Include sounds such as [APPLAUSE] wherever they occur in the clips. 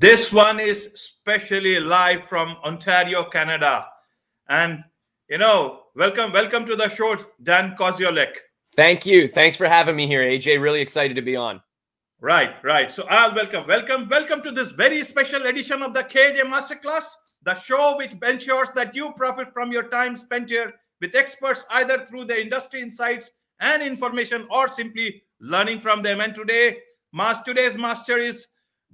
This one is specially live from Ontario, Canada. And, you know, welcome, welcome to the show, Dan Koziolek. Thank you. Thanks for having me here, AJ. Really excited to be on. Right, right. So I'll welcome, welcome, welcome to this very special edition of the KJ Masterclass, the show which ensures that you profit from your time spent here with experts either through the industry insights and information or simply learning from them. And today, mas- today's master is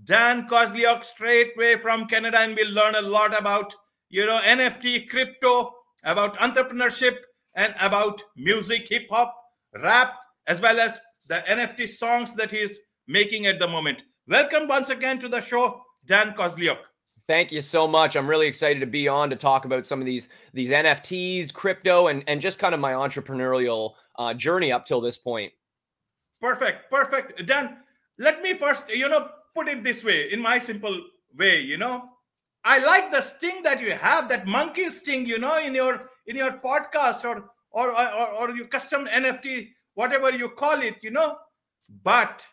Dan Koziolek, straightway from Canada, and we'll learn a lot about you know NFT, crypto, about entrepreneurship, and about music, hip hop, rap, as well as the NFT songs that he's making at the moment. Welcome once again to the show, Dan Koziolek. Thank you so much. I'm really excited to be on to talk about some of these these NFTs, crypto, and and just kind of my entrepreneurial uh, journey up till this point. Perfect, perfect. Dan, let me first, you know, put it this way in my simple way. You know, I like the sting that you have, that monkey sting. You know, in your in your podcast or or or, or your custom NFT, whatever you call it. You know, but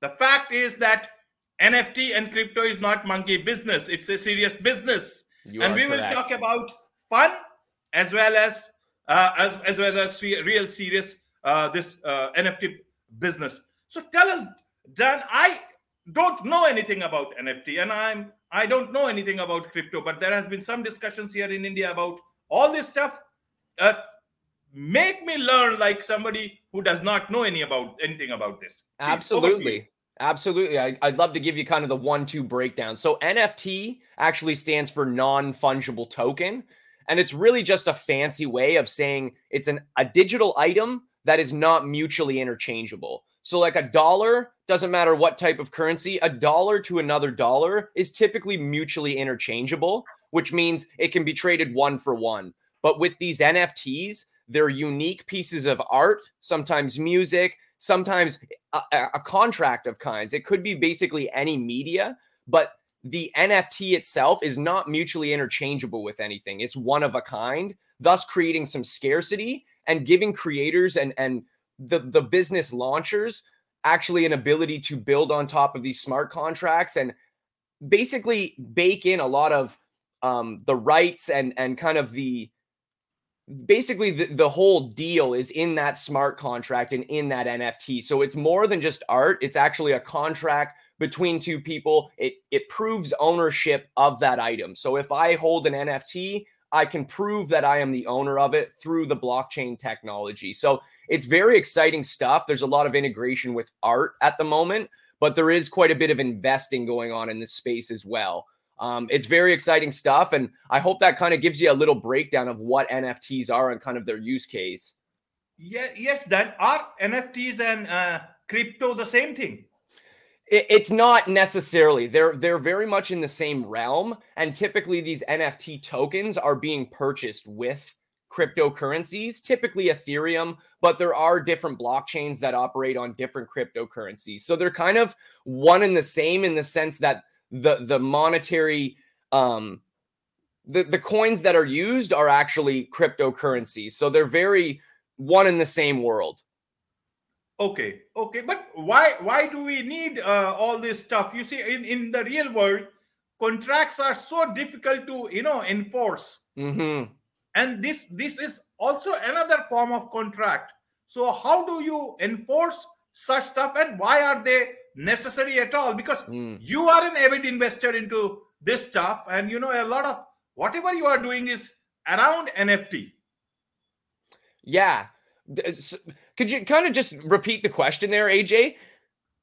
the fact is that NFT and crypto is not monkey business. It's a serious business. You and we will correct. talk about fun as well as uh, as, as well as re- real serious uh, this uh, NFT business. So tell us, Dan. I don't know anything about NFT, and I'm I don't know anything about crypto. But there has been some discussions here in India about all this stuff. Uh, make me learn like somebody who does not know any about anything about this. Please. Absolutely. Absolutely. I, I'd love to give you kind of the one two breakdown. So, NFT actually stands for non fungible token. And it's really just a fancy way of saying it's an, a digital item that is not mutually interchangeable. So, like a dollar, doesn't matter what type of currency, a dollar to another dollar is typically mutually interchangeable, which means it can be traded one for one. But with these NFTs, they're unique pieces of art, sometimes music, sometimes a, a contract of kinds. It could be basically any media, but the NFT itself is not mutually interchangeable with anything. It's one of a kind, thus creating some scarcity and giving creators and and the the business launchers actually an ability to build on top of these smart contracts and basically bake in a lot of um, the rights and and kind of the basically the, the whole deal is in that smart contract and in that nft so it's more than just art. It's actually a contract between two people. It it proves ownership of that item. So if i hold an nft i can prove that i am the owner of it through the blockchain technology. So it's very exciting stuff there's a lot of integration with art at the moment but there is quite a bit of investing going on in this space as well um, it's very exciting stuff, and I hope that kind of gives you a little breakdown of what NFTs are and kind of their use case. Yeah, yes, Dan. Are NFTs and uh, crypto the same thing? It, it's not necessarily. They're they're very much in the same realm, and typically these NFT tokens are being purchased with cryptocurrencies, typically Ethereum, but there are different blockchains that operate on different cryptocurrencies. So they're kind of one and the same in the sense that the the monetary um the the coins that are used are actually cryptocurrencies so they're very one in the same world Okay, okay, but why why do we need uh, all this stuff? You see, in in the real world, contracts are so difficult to you know enforce, hmm and this this is also another form of contract. So how do you enforce such stuff, and why are they necessary at all? Because Mm. you are an avid investor into this stuff, and you know a lot of whatever you are doing is around NFT. yeah could you kind of just repeat the question there aj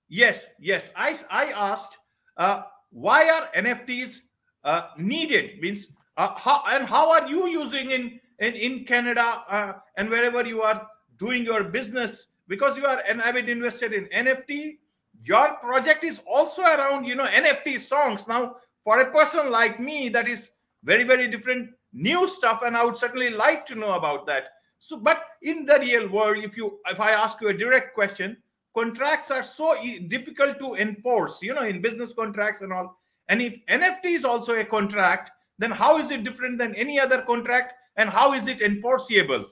Yes, yes. I I asked uh, why are NFTs uh, needed? Means uh, how and how are you using in in in Canada uh, and wherever you are doing your business? Because you are an avid investor in NFT, your project is also around you know NFT songs. Now, for a person like me, that is very very different new stuff, and I would certainly like to know about that. So, but in the real world, if you if I ask you a direct question, contracts are so difficult to enforce you know in business contracts and all and if nft is also a contract then how is it different than any other contract and how is it enforceable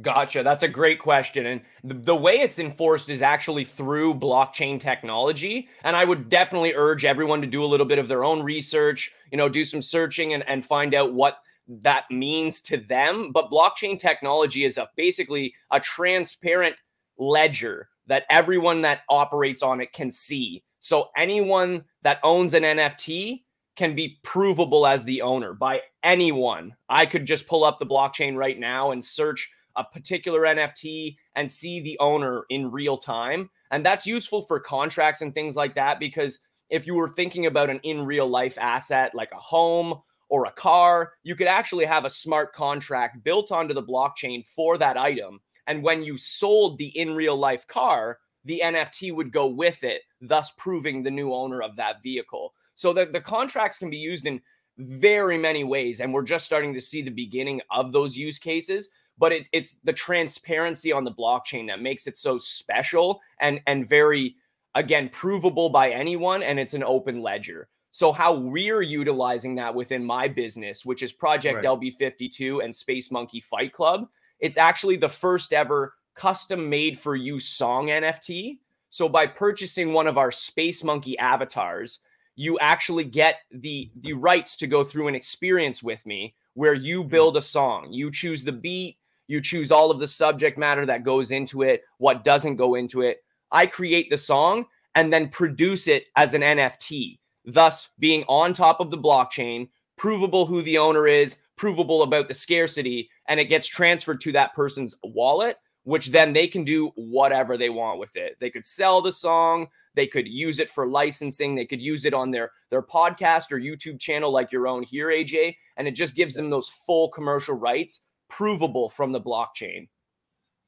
Gotcha. That's a great question. And the, the, way it's enforced is actually through blockchain technology. And I would definitely urge everyone to do a little bit of their own research, you know, do some searching and, and find out what that means to them. But blockchain technology is a basically a transparent ledger that everyone that operates on it can see. So anyone that owns an NFT can be provable as the owner by anyone. I could just pull up the blockchain right now and search a particular NFT and see the owner in real time. And that's useful for contracts and things like that because if you were thinking about an in real life asset like a home or a car, you could actually have a smart contract built onto the blockchain for that item. And when you sold the in real life car, the NFT would go with it, thus proving the new owner of that vehicle. So the, the contracts can be used in very many ways. And we're just starting to see the beginning of those use cases. But it, it's the transparency on the blockchain that makes it so special and, and very, again, provable by anyone. And it's an open ledger. So, how we're utilizing that within my business, which is Project right. LB52 and Space Monkey Fight Club, it's actually the first ever custom made for you song NFT. So, by purchasing one of our Space Monkey avatars, you actually get the the rights to go through an experience with me where you hmm. build a song you choose the beat you choose all of the subject matter that goes into it what doesn't go into it i create the song and then produce it as an nft thus being on top of the blockchain provable who the owner is provable about the scarcity and it gets transferred to that person's wallet which then they can do whatever they want with it. They could sell the song, they could use it for licensing, they could use it on their their podcast or YouTube channel like your own here AJ, and it just gives them those full commercial rights provable from the blockchain.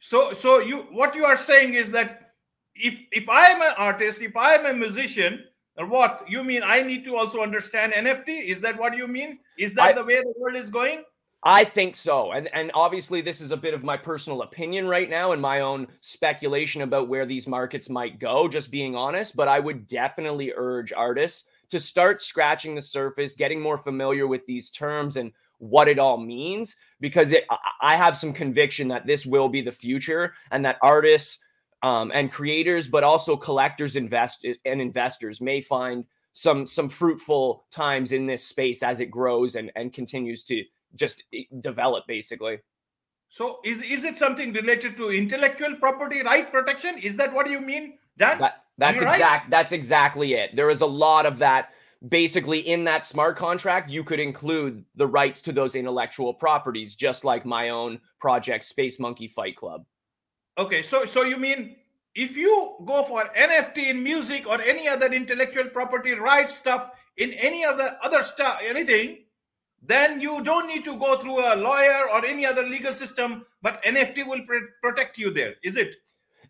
So so you what you are saying is that if if I am an artist, if I am a musician, or what you mean I need to also understand NFT? Is that what you mean? Is that I, the way the world is going? I think so. And and obviously this is a bit of my personal opinion right now and my own speculation about where these markets might go, just being honest, but I would definitely urge artists to start scratching the surface, getting more familiar with these terms and what it all means because it, I have some conviction that this will be the future and that artists um, and creators, but also collectors, invest and investors may find some some fruitful times in this space as it grows and and continues to just develop basically. So is is it something related to intellectual property right protection? Is that what you mean, Dan? That, that's exact. Right? That's exactly it. There is a lot of that. Basically, in that smart contract, you could include the rights to those intellectual properties, just like my own project, Space Monkey Fight Club. Okay, so so you mean if you go for NFT in music or any other intellectual property rights stuff in any other other stuff, anything, then you don't need to go through a lawyer or any other legal system but nft will pr- protect you there is it?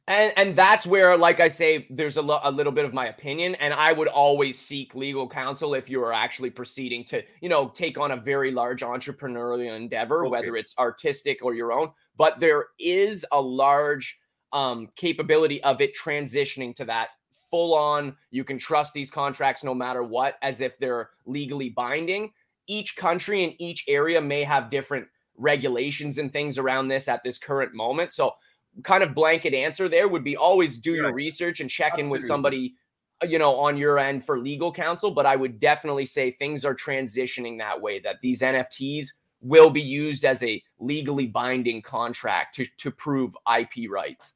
And and that's where like i say there's a, lo- a little bit of my opinion and i would always seek legal counsel if you are actually proceeding to you know take on a very large entrepreneurial endeavor okay. whether it's artistic or your own. But there is a large um, capability of it transitioning to that full on you can trust these contracts no matter what as if they're legally binding each country and each area may have different regulations and things around this at this current moment. So, kind of blanket answer there would be always do yeah. your research and check Absolutely. in with somebody you know on your end for legal counsel but i would definitely say things are transitioning that way that these nfts will be used as a legally binding contract to to prove ip rights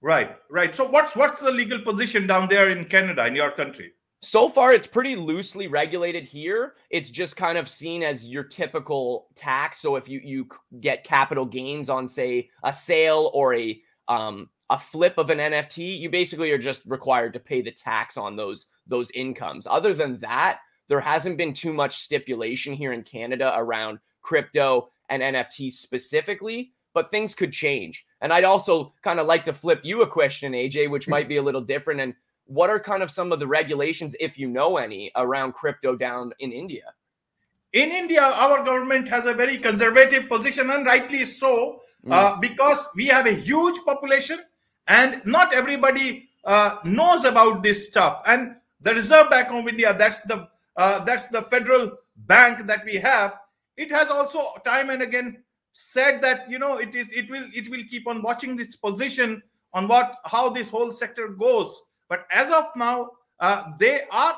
right right so what's what's the legal position down there in canada in your country so far, it's pretty loosely regulated here. It's just kind of seen as your typical tax. So if you you get capital gains on, say, a sale or a um, a flip of an NFT, you basically are just required to pay the tax on those those incomes. Other than that, there hasn't been too much stipulation here in Canada around crypto and NFTs specifically, but things could change. And I'd also kind of like to flip you a question, AJ, which might be a little different. And what are kind of some of the regulations, if you know any, around crypto down in India? In India, our government has a very conservative position, and rightly so, mm. uh, because we have a huge population, and not everybody uh, knows about this stuff. And the Reserve Bank of India, that's the uh, that's the federal bank that we have. It has also time and again said that you know it is it will it will keep on watching this position on what how this whole sector goes but as of now uh, they are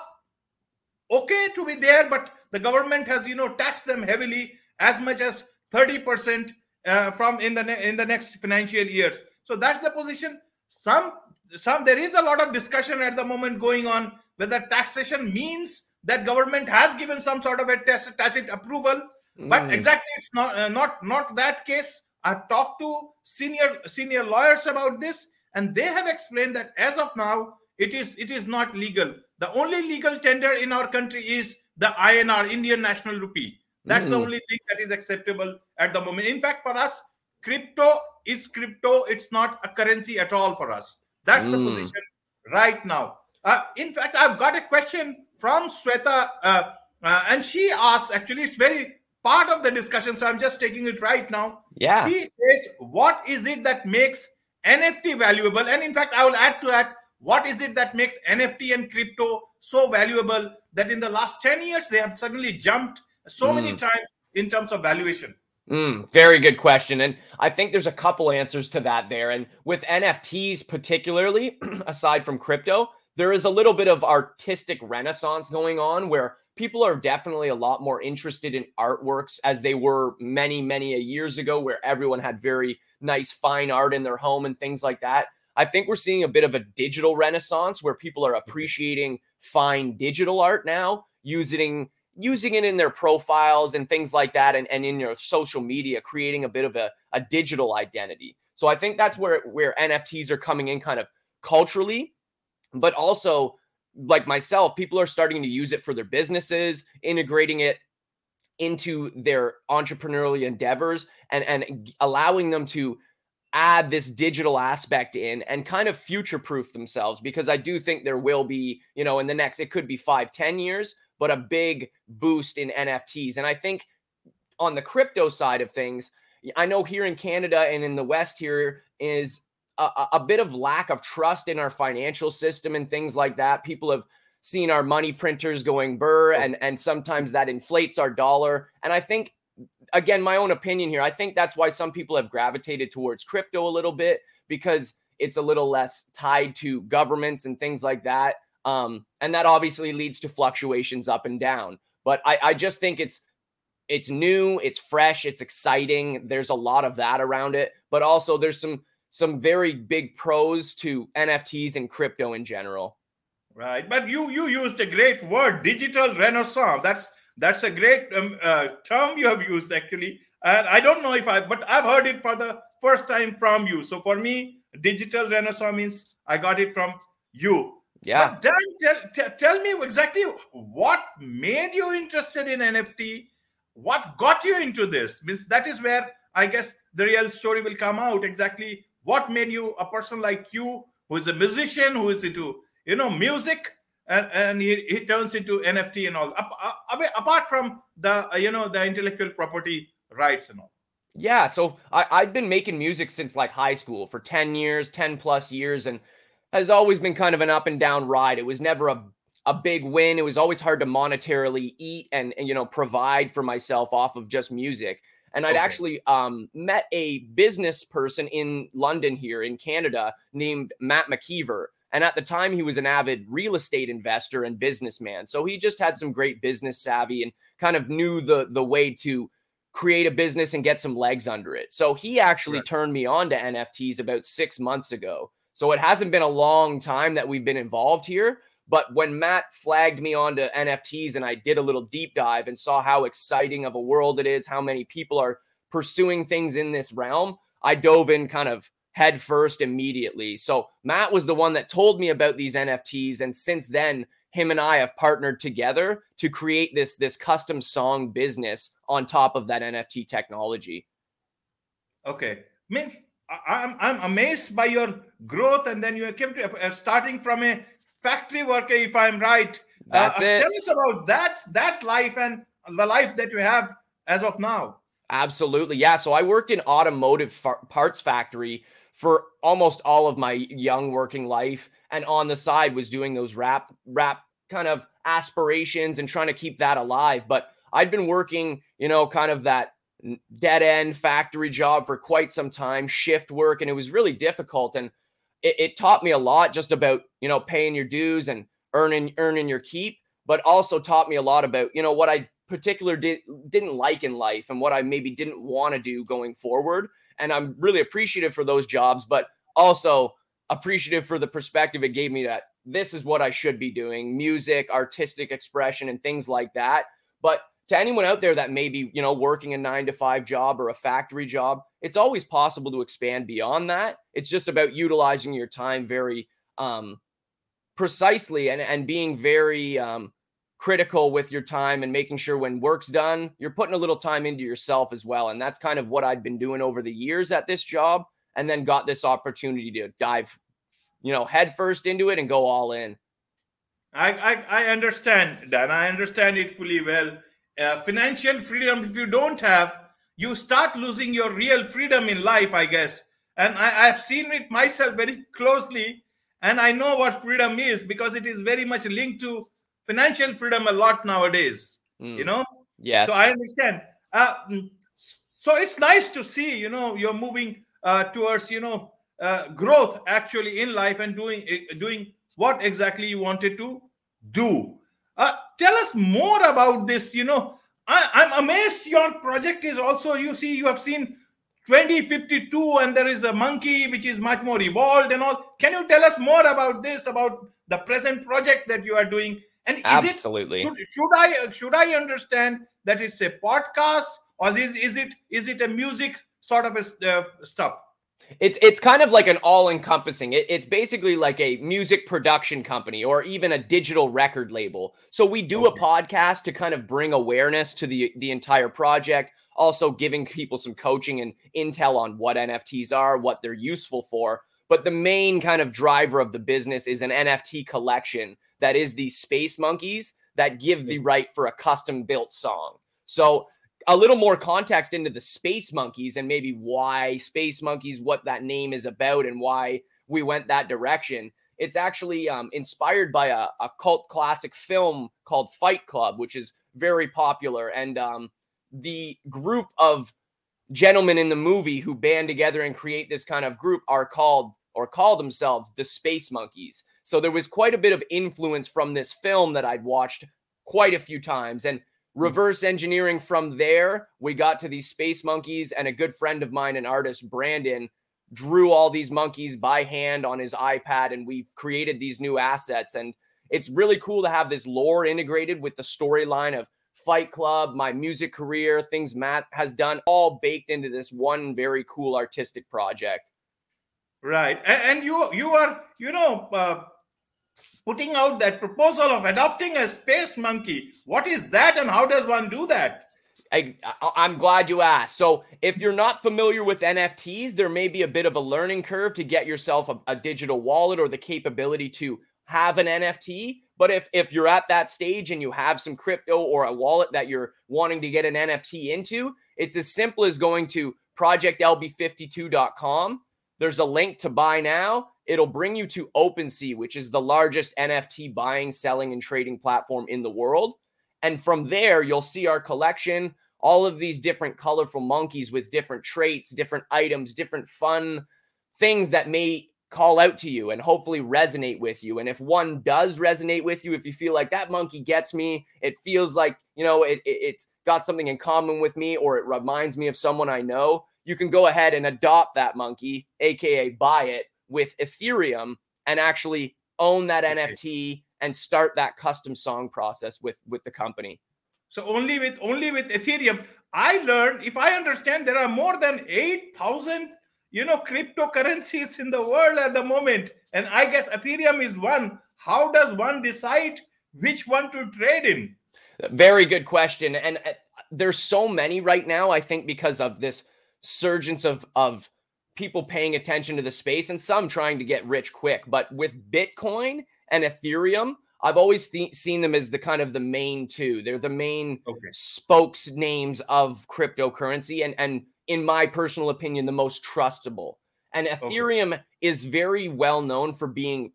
okay to be there but the government has you know taxed them heavily as much as 30% uh, from in the ne- in the next financial year. So that's the position. Some some there is a lot of discussion at the moment going on whether taxation means that government has given some sort of a tacit tacit approval. But mm. exactly it's not uh, not not that case. I've talked to senior senior lawyers about this and they have explained that as of now it is it is not legal the only legal tender in our country is the inr indian national rupee that's mm. the only thing that is acceptable at the moment in fact for us crypto is crypto it's not a currency at all for us that's mm. the position right now uh, in fact i've got a question from Sweta, uh, uh, and she asks actually, it's very part of the discussion, so I'm just taking it right now. Yeah. She says, What is it that makes NFT valuable? And in fact, I will add to that, what is it that makes NFT and crypto so valuable that in the last 10 years they have suddenly jumped so mm. many times in terms of valuation? Mm, very good question. And I think there's a couple answers to that there. And with NFTs, particularly, [CLEARS THROAT] aside from crypto, there is a little bit of artistic renaissance going on where people are definitely a lot more interested in artworks as they were many many years ago where everyone had very nice fine art in their home and things like that. I think we're seeing a bit of a digital renaissance where people are mm-hmm. appreciating fine digital art now using using it in their profiles and things like that and, and in your social media creating a bit of a, a digital identity. So i think that's where where nfts are coming in kind of culturally but also like myself, people are starting to use it for their businesses, integrating it into their entrepreneurial endeavors and and allowing them to add this digital aspect in and kind of future proof themselves because i do think there will be you know in the next it could be five ten years but a big boost in nfts and i think on the crypto side of things i know here in canada and in the west here is a, a bit of lack of trust in our financial system and things like that. People have seen our money printers going burr and and sometimes that inflates our dollar. And i think again my own opinion here i think that's why some people have gravitated towards crypto a little bit because it's a little less tied to governments and things like that. Um, and that obviously leads to fluctuations up and down. But I, I just think it's it's new it's fresh it's exciting. There's a lot of that around it. But also there's some some very big pros to NFTs and crypto in general. Right, but you you used a great word, digital renaissance. That's that's a great um, uh, term you have used actually, and I don't know if I, but I've heard it for the first time from you. So for me, digital renaissance means I got it from you. Yeah. But Dan, tell, tell, tell me exactly what made you interested in NFT. What got you into this? Means that is where I guess the real story will come out. Exactly what made you a person like you who is a musician who is into you know music and, and he, he turns into nft and all. Apart from the uh, you know the intellectual property rights and all. Yeah so I, i've been making music since like high school for 10 years 10 plus years and has always been kind of an up and down ride. It was never a a big win. It was always hard to monetarily eat and, and you know provide for myself off of just music and I'd okay. actually um, met a business person in London here in Canada named Matt McKeever. And at the time, he was an avid real estate investor and businessman. So he just had some great business savvy and kind of knew the the way to create a business and get some legs under it. So he actually right. turned me on to NFTs about six months ago. So it hasn't been a long time that we've been involved here, but when Matt flagged me onto NFTs and I did a little deep dive and saw how exciting of a world it is, how many people are pursuing things in this realm, I dove in kind of head first immediately. So Matt was the one that told me about these NFTs. And since then, him and I have partnered together to create this this custom song business on top of that NFT technology. Okay. I'm, I'm amazed by your growth and then you came to uh, starting from a factory worker, if I'm right. That's uh, it. Tell us about that that life and the life that you have as of now. Absolutely, yeah. So I worked in automotive far- parts factory for almost all of my young working life, and on the side was doing those rap rap kind of aspirations and trying to keep that alive. But I'd been working, you know, kind of that dead end factory job for quite some time, shift work, and it was really difficult. And it, it taught me a lot just about you know paying your dues and earning earning your keep, but also taught me a lot about you know what I particular did, didn't like in life and what I maybe didn't want to do going forward. And I'm really appreciative for those jobs, but also appreciative for the perspective it gave me that this is what I should be doing music, artistic expression, and things like that. But to anyone out there that may be, you know, working a nine to five job or a factory job, it's always possible to expand beyond that. It's just about utilizing your time very um, precisely and, and being very um, critical with your time and making sure when work's done, you're putting a little time into yourself as well. And that's kind of what I'd been doing over the years at this job and then got this opportunity to dive, you know, headfirst into it and go all in. I, I, I understand, Dan. I understand it fully well. Uh, financial freedom, if you don't have, you start losing your real freedom in life, I guess. And I, I've seen it myself very closely. And I know what freedom is because it is very much linked to financial freedom a lot nowadays. Mm. You know? Yes. So I understand. Uh, mm, so it's nice to see, you know, you're moving uh, towards, you know, uh, growth actually in life and doing eh, doing what exactly you wanted to do. Uh, tell us more about this. You know, I, I'm amazed your project is also, you see, you have seen 2052 and there is a monkey which is much more evolved and all. Can you tell us more about this, about the present project that you are doing? And absolutely, it, should, should, I should I understand that it's a podcast or is is it is it a music sort of a, uh, stuff? It's it's kind of like an all-encompassing. It, it's basically like a music production company or even a digital record label. So we do okay. a podcast to kind of bring awareness to the the entire project, also giving people some coaching and intel on what NFTs are, what they're useful for. But the main kind of driver of the business is an NFT collection that is the space monkeys that give the right for a custom built song. So a little more context into the Space Monkeys and maybe why Space Monkeys, what that name is about, and why we went that direction. It's actually um, inspired by a, a, cult classic film called Fight Club, which is very popular. And um, the group of gentlemen in the movie who band together and create this kind of group are called or call themselves the Space Monkeys. So there was quite a bit of influence from this film that I'd watched quite a few times. And. Reverse engineering from there, we got to these space monkeys, and a good friend of mine, an artist, Brandon, drew all these monkeys by hand on his iPad, and we've created these new assets. And it's really cool to have this lore integrated with the storyline of Fight Club, my music career, things Matt has done, all baked into this one very cool artistic project. Right, and, you you are you know uh, putting out that proposal of adopting a space monkey. What is that and how does one do that? I, am glad you asked. So, if you're not familiar with NFTs, there may be a bit of a learning curve to get yourself a, a, digital wallet or the capability to have an NFT. But if if you're at that stage and you have some crypto or a wallet that you're wanting to get an NFT into, it's as simple as going to projectlb52.com. There's a link to buy now it'll bring you to OpenSea, which is the largest NFT buying, selling, and trading platform in the world. And from there, you'll see our collection, all of these different colorful monkeys with different traits, different items, different fun things that may call out to you and hopefully resonate with you. And if one does resonate with you, if you feel like that monkey gets me, it feels like, you know, it, it, has got something in common with me or it reminds me of someone I know, you can go ahead and adopt that monkey, AKA buy it with Ethereum and actually own that okay. NFT and start that custom song process with with the company. So only with only with Ethereum, I learned if I understand there are more than 8000 you know cryptocurrencies in the world at the moment and I guess Ethereum is one. How does one decide which one to trade in? Very good question and uh, there's so many right now I think because of this surgence of of people paying attention to the space and some trying to get rich quick. But with Bitcoin and Ethereum, I've always th- seen them as the kind of the main two. They're the main okay. spokes names of cryptocurrency, and and in my personal opinion, the most trustable. And Ethereum okay. is very well known for being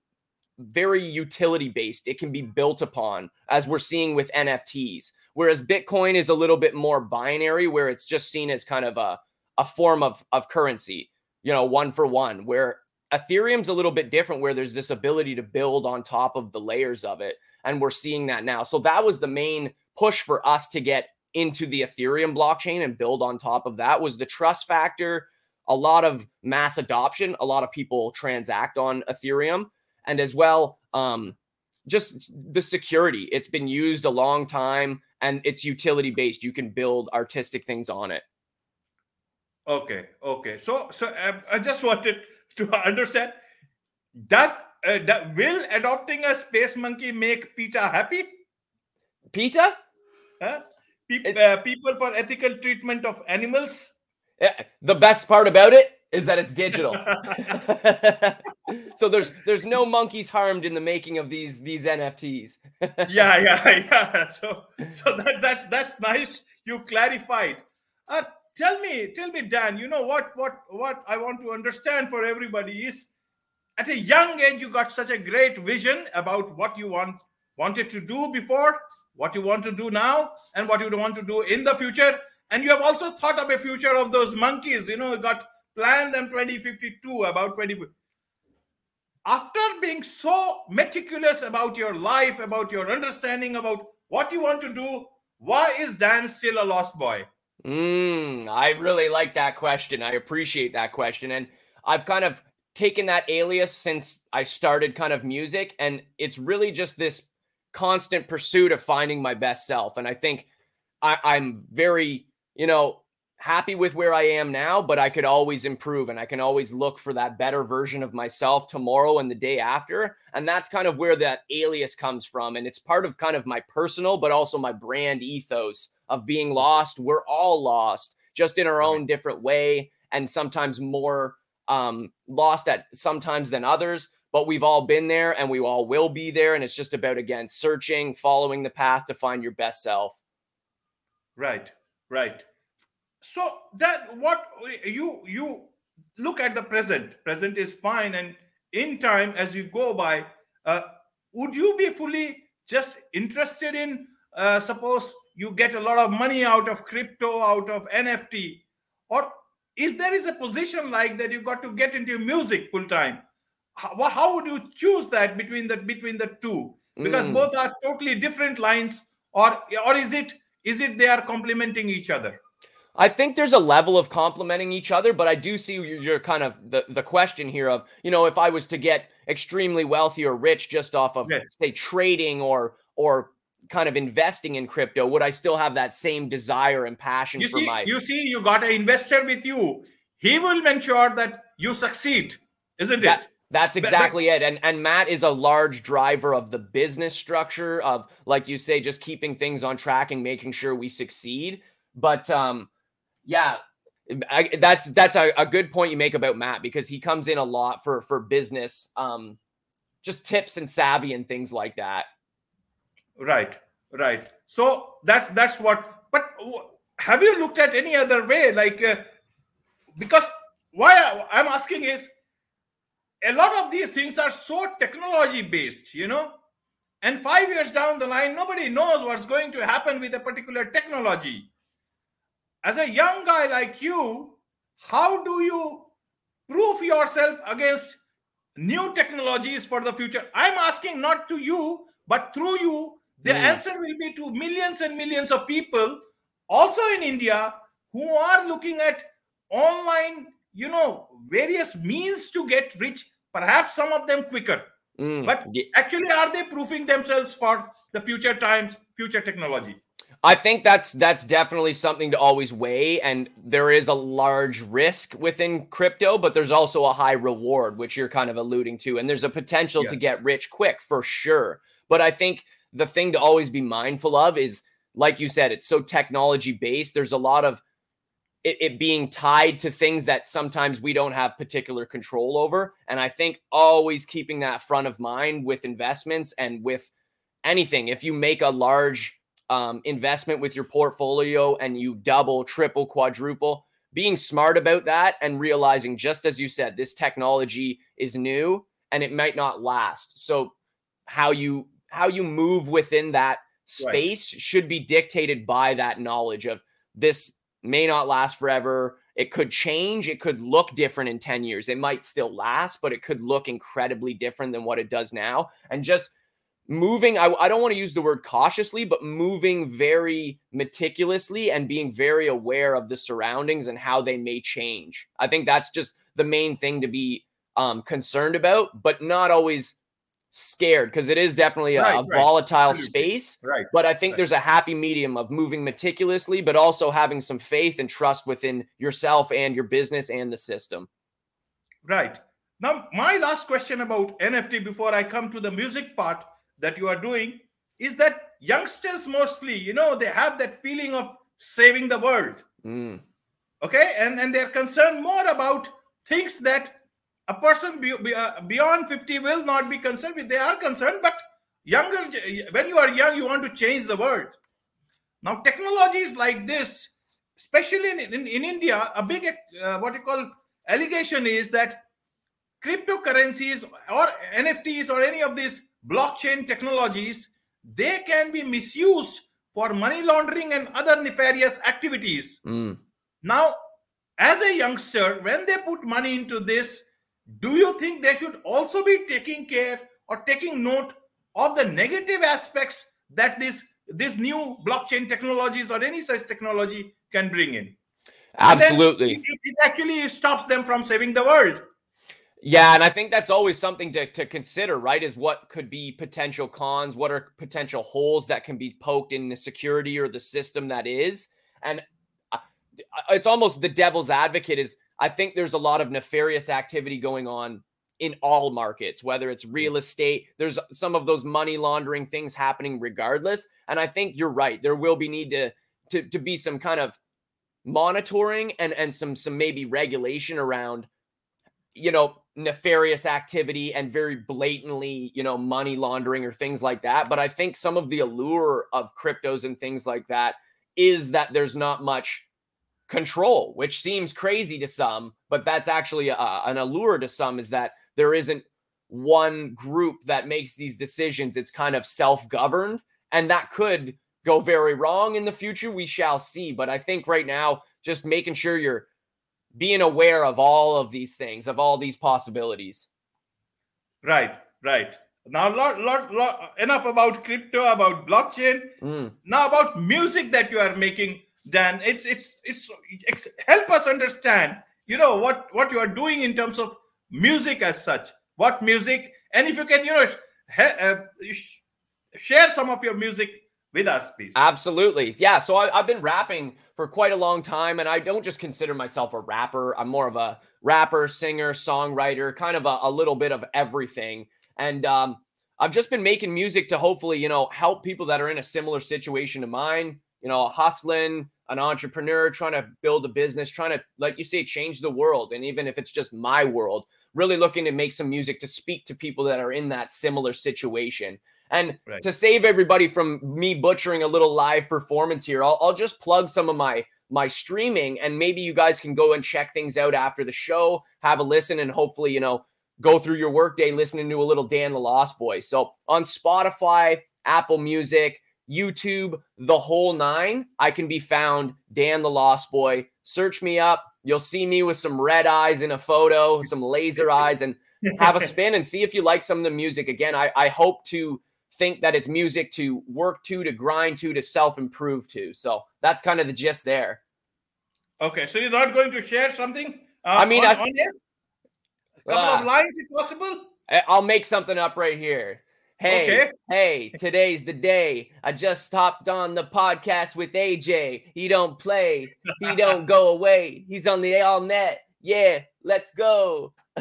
very utility based. It can be built upon, as we're seeing with NFTs. Whereas Bitcoin is a little bit more binary, where it's just seen as kind of a, a form of, of currency, you know, one for one, where Ethereum's a little bit different, where there's this ability to build on top of the layers of it. And we're seeing that now. So that was the main push for us to get into the Ethereum blockchain and build on top of that was the trust factor, a lot of mass adoption, a lot of people transact on Ethereum, and as well, um, just the security. It's been used a long time and it's utility based. You can build artistic things on it. Okay, okay. So, so uh, I just [LAUGHS] wanted to understand: Does uh, will adopting a space monkey make PETA happy? PETA? Huh? Pe- uh, people for ethical treatment of animals. Yeah, the best part about it is that it's digital. [LAUGHS] [LAUGHS] so there's there's no monkeys harmed in the making of these these NFTs. yeah, yeah, yeah. So so that that's that's nice. You clarified. Uh, tell me, tell me, Dan. You know what what what I want to understand for everybody is at a young age you got such a great vision about what you want wanted to do before, what you want to do now, and what you want to do in the future. And you have also thought of a future of those monkeys. You know, got planned them 2052 about 20 after being so meticulous about your life, about your understanding about what you want to do, why is Dan still a lost boy? Mm, I really like that question. I appreciate that question. And I've kind of taken that alias since I started kind of music. And it's really just this constant pursuit of finding my best self. And I think I, I'm very, you know, happy with where I am now, but I could always improve and I can always look for that better version of myself tomorrow and the day after. And that's kind of where that alias comes from. And it's part of kind of my personal, but also my brand ethos of being lost. We're all lost, just in our own different way, and sometimes more um, lost at sometimes than others. But we've all been there and we all will be there. And it's just about, again, searching, following the path to find your best self. Right, right so that what you you look at the present present is fine and in time as you go by uh, would you be fully just interested in uh, suppose you get a lot of money out of crypto out of nft or if there is a position like that you've got to get into music full time. How, how would you choose that between the between the two? Because mm. both are totally different lines. Or or is it is it they are complementing each other? I think there's a level of complementing each other, but I do see your, your, kind of the, the question here of, you know, if I was to get extremely wealthy or rich just off of yes. say trading or or kind of investing in crypto, would I still have that same desire and passion you for see, my You see, you got an investor with you. He will ensure that you succeed, isn't that, it? That's exactly it. And and Matt is a large driver of the business structure of like you say, just keeping things on track and making sure we succeed. But um yeah, I, that's that's a, a, good point you make about Matt because he comes in a lot for for business, um, just tips and savvy and things like that. Right, right. So that's that's what. But have you looked at any other way? Like, uh, because why I'm asking is a lot of these things are so technology based, you know. And five years down the line, nobody knows what's going to happen with a particular technology as a young guy like you, how do you prove yourself against new technologies for the future? I'm asking not to you, but through you, the mm. answer will be to millions and millions of people, also in India, who are looking at online, you know, various means to get rich, perhaps some of them quicker. Mm. But actually, are they proofing themselves for the future times, future technology? I think that's that's definitely something to always weigh and there is a large risk within crypto but there's also a high reward which you're kind of alluding to and there's a potential yeah. to get rich quick for sure. But I think the thing to always be mindful of is like you said it's so technology based there's a lot of it, it being tied to things that sometimes we don't have particular control over. And I think always keeping that front of mind with investments and with anything. If you make a large um, investment with your portfolio and you double, triple, quadruple, being smart about that and realizing, just as you said, this technology is new and it might not last. So how you how you move within that space right. should be dictated by that knowledge of this may not last forever. It could change. It could look different in 10 years. It might still last, but it could look incredibly different than what it does now. And just moving, I, I don't want to use the word cautiously, but moving very meticulously and being very aware of the surroundings and how they may change. I think that's just the main thing to be um, concerned about, but not always scared because it is definitely a, right, a volatile right. space. Right. But I think right. there's a happy medium of moving meticulously, but also having some faith and trust within yourself and your business and the system. Right. Now, my last question about NFT before I come to the music part that you are doing is that youngsters mostly, you know, they have that feeling of saving the world. Mm. Okay. And, and they're concerned more about things that a person be, be, uh, beyond 50 will not be concerned with. They are concerned, but younger, when you are young, you want to change the world. Now, technologies like this, especially in, in, in India, a big, uh, what you call allegation is that cryptocurrencies or NFTs or any of these blockchain technologies, they can be misused for money laundering and other nefarious activities. Mm. Now, as a youngster, when they put money into this, do you think they should also be taking care or taking note of the negative aspects that this this new blockchain technologies or any such technology can bring in absolutely it, it actually stops them from saving the world yeah, and I think that's always something to, to consider, right? Is what could be potential cons, what are potential holes that can be poked in the security or the system that is. And uh, it's almost the devil's advocate is I think there's a lot of nefarious activity going on in all markets, whether it's real estate. There's some of those money laundering things happening regardless. And I think you're right. There will be need to to, to be some kind of monitoring and and some some maybe regulation around you know nefarious activity and very blatantly you know money laundering or things like that but i think some of the allure of cryptos and things like that is that there's not much control, which seems crazy to some, but that's actually a, an allure to some is that there isn't one group that makes these decisions. It's kind of self governed, and that could go very wrong in the future. We shall see. But I think right now, just making sure you're being aware of all of these things, of all these possibilities. Right, right. Now, lot, lot, lot, enough about crypto, about blockchain. Mm. Now, about music that you are making Dan, it's, it's it's it's help us understand, you know, what what you are doing in terms of music as such. What music, and if you can, you know, uh, share some of your music with us, please. Absolutely, yeah. So I, I've been rapping for quite a long time, and I don't just consider myself a rapper. I'm more of a rapper, singer, songwriter, kind of a, a little bit of everything. And um, I've just been making music to hopefully, you know, help people that are in a similar situation to mine you know, hustling, an entrepreneur, trying to build a business, trying to, like you say, change the world. And even if it's just my world, really looking to make some music to speak to people that are in that similar situation. And right. to save everybody from me butchering a little live performance here, I'll, I'll just plug some of my my streaming and maybe you guys can go and check things out after the show, have a listen, and hopefully, you know, go through your workday listening to a little Dan the Lost Boy. So on Spotify, Apple Music, YouTube, the whole nine, I can be found Dan the Lost Boy. Search me up. You'll see me with some red eyes in a photo, some laser eyes, and have a spin and see if you like some of the music. Again, I, I hope to think that it's music to work to, to grind to, to self improve to. So that's kind of the gist there. Okay, so you're not going to share something? Uh, I mean, on, I, on a couple uh, of lines, if possible. I'll make something up right here. Hey, okay. hey, today's the day. I just stopped on the podcast with AJ. He don't play. He don't go [LAUGHS] away. He's on the all net. Yeah, let's go. [LAUGHS]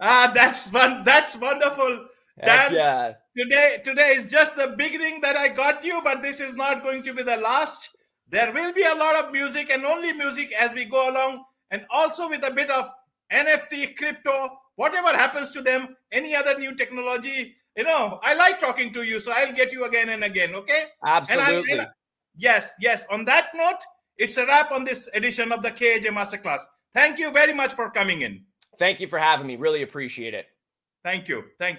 ah, that's fun. That's wonderful. Dan, yeah. today today is just the beginning that I got you, but this is not going to be the last. There will be a lot of music and only music as we go along, and also with a bit of NFT, crypto, whatever happens to them, any other new technology you know, I like talking to you, so I'll get you again and again. Okay? Absolutely. And and yes, yes. On that note, it's a wrap on this edition of the KAJ Masterclass. Thank you very much for coming in. Thank you for having me. Really appreciate it. Thank you. Thank you.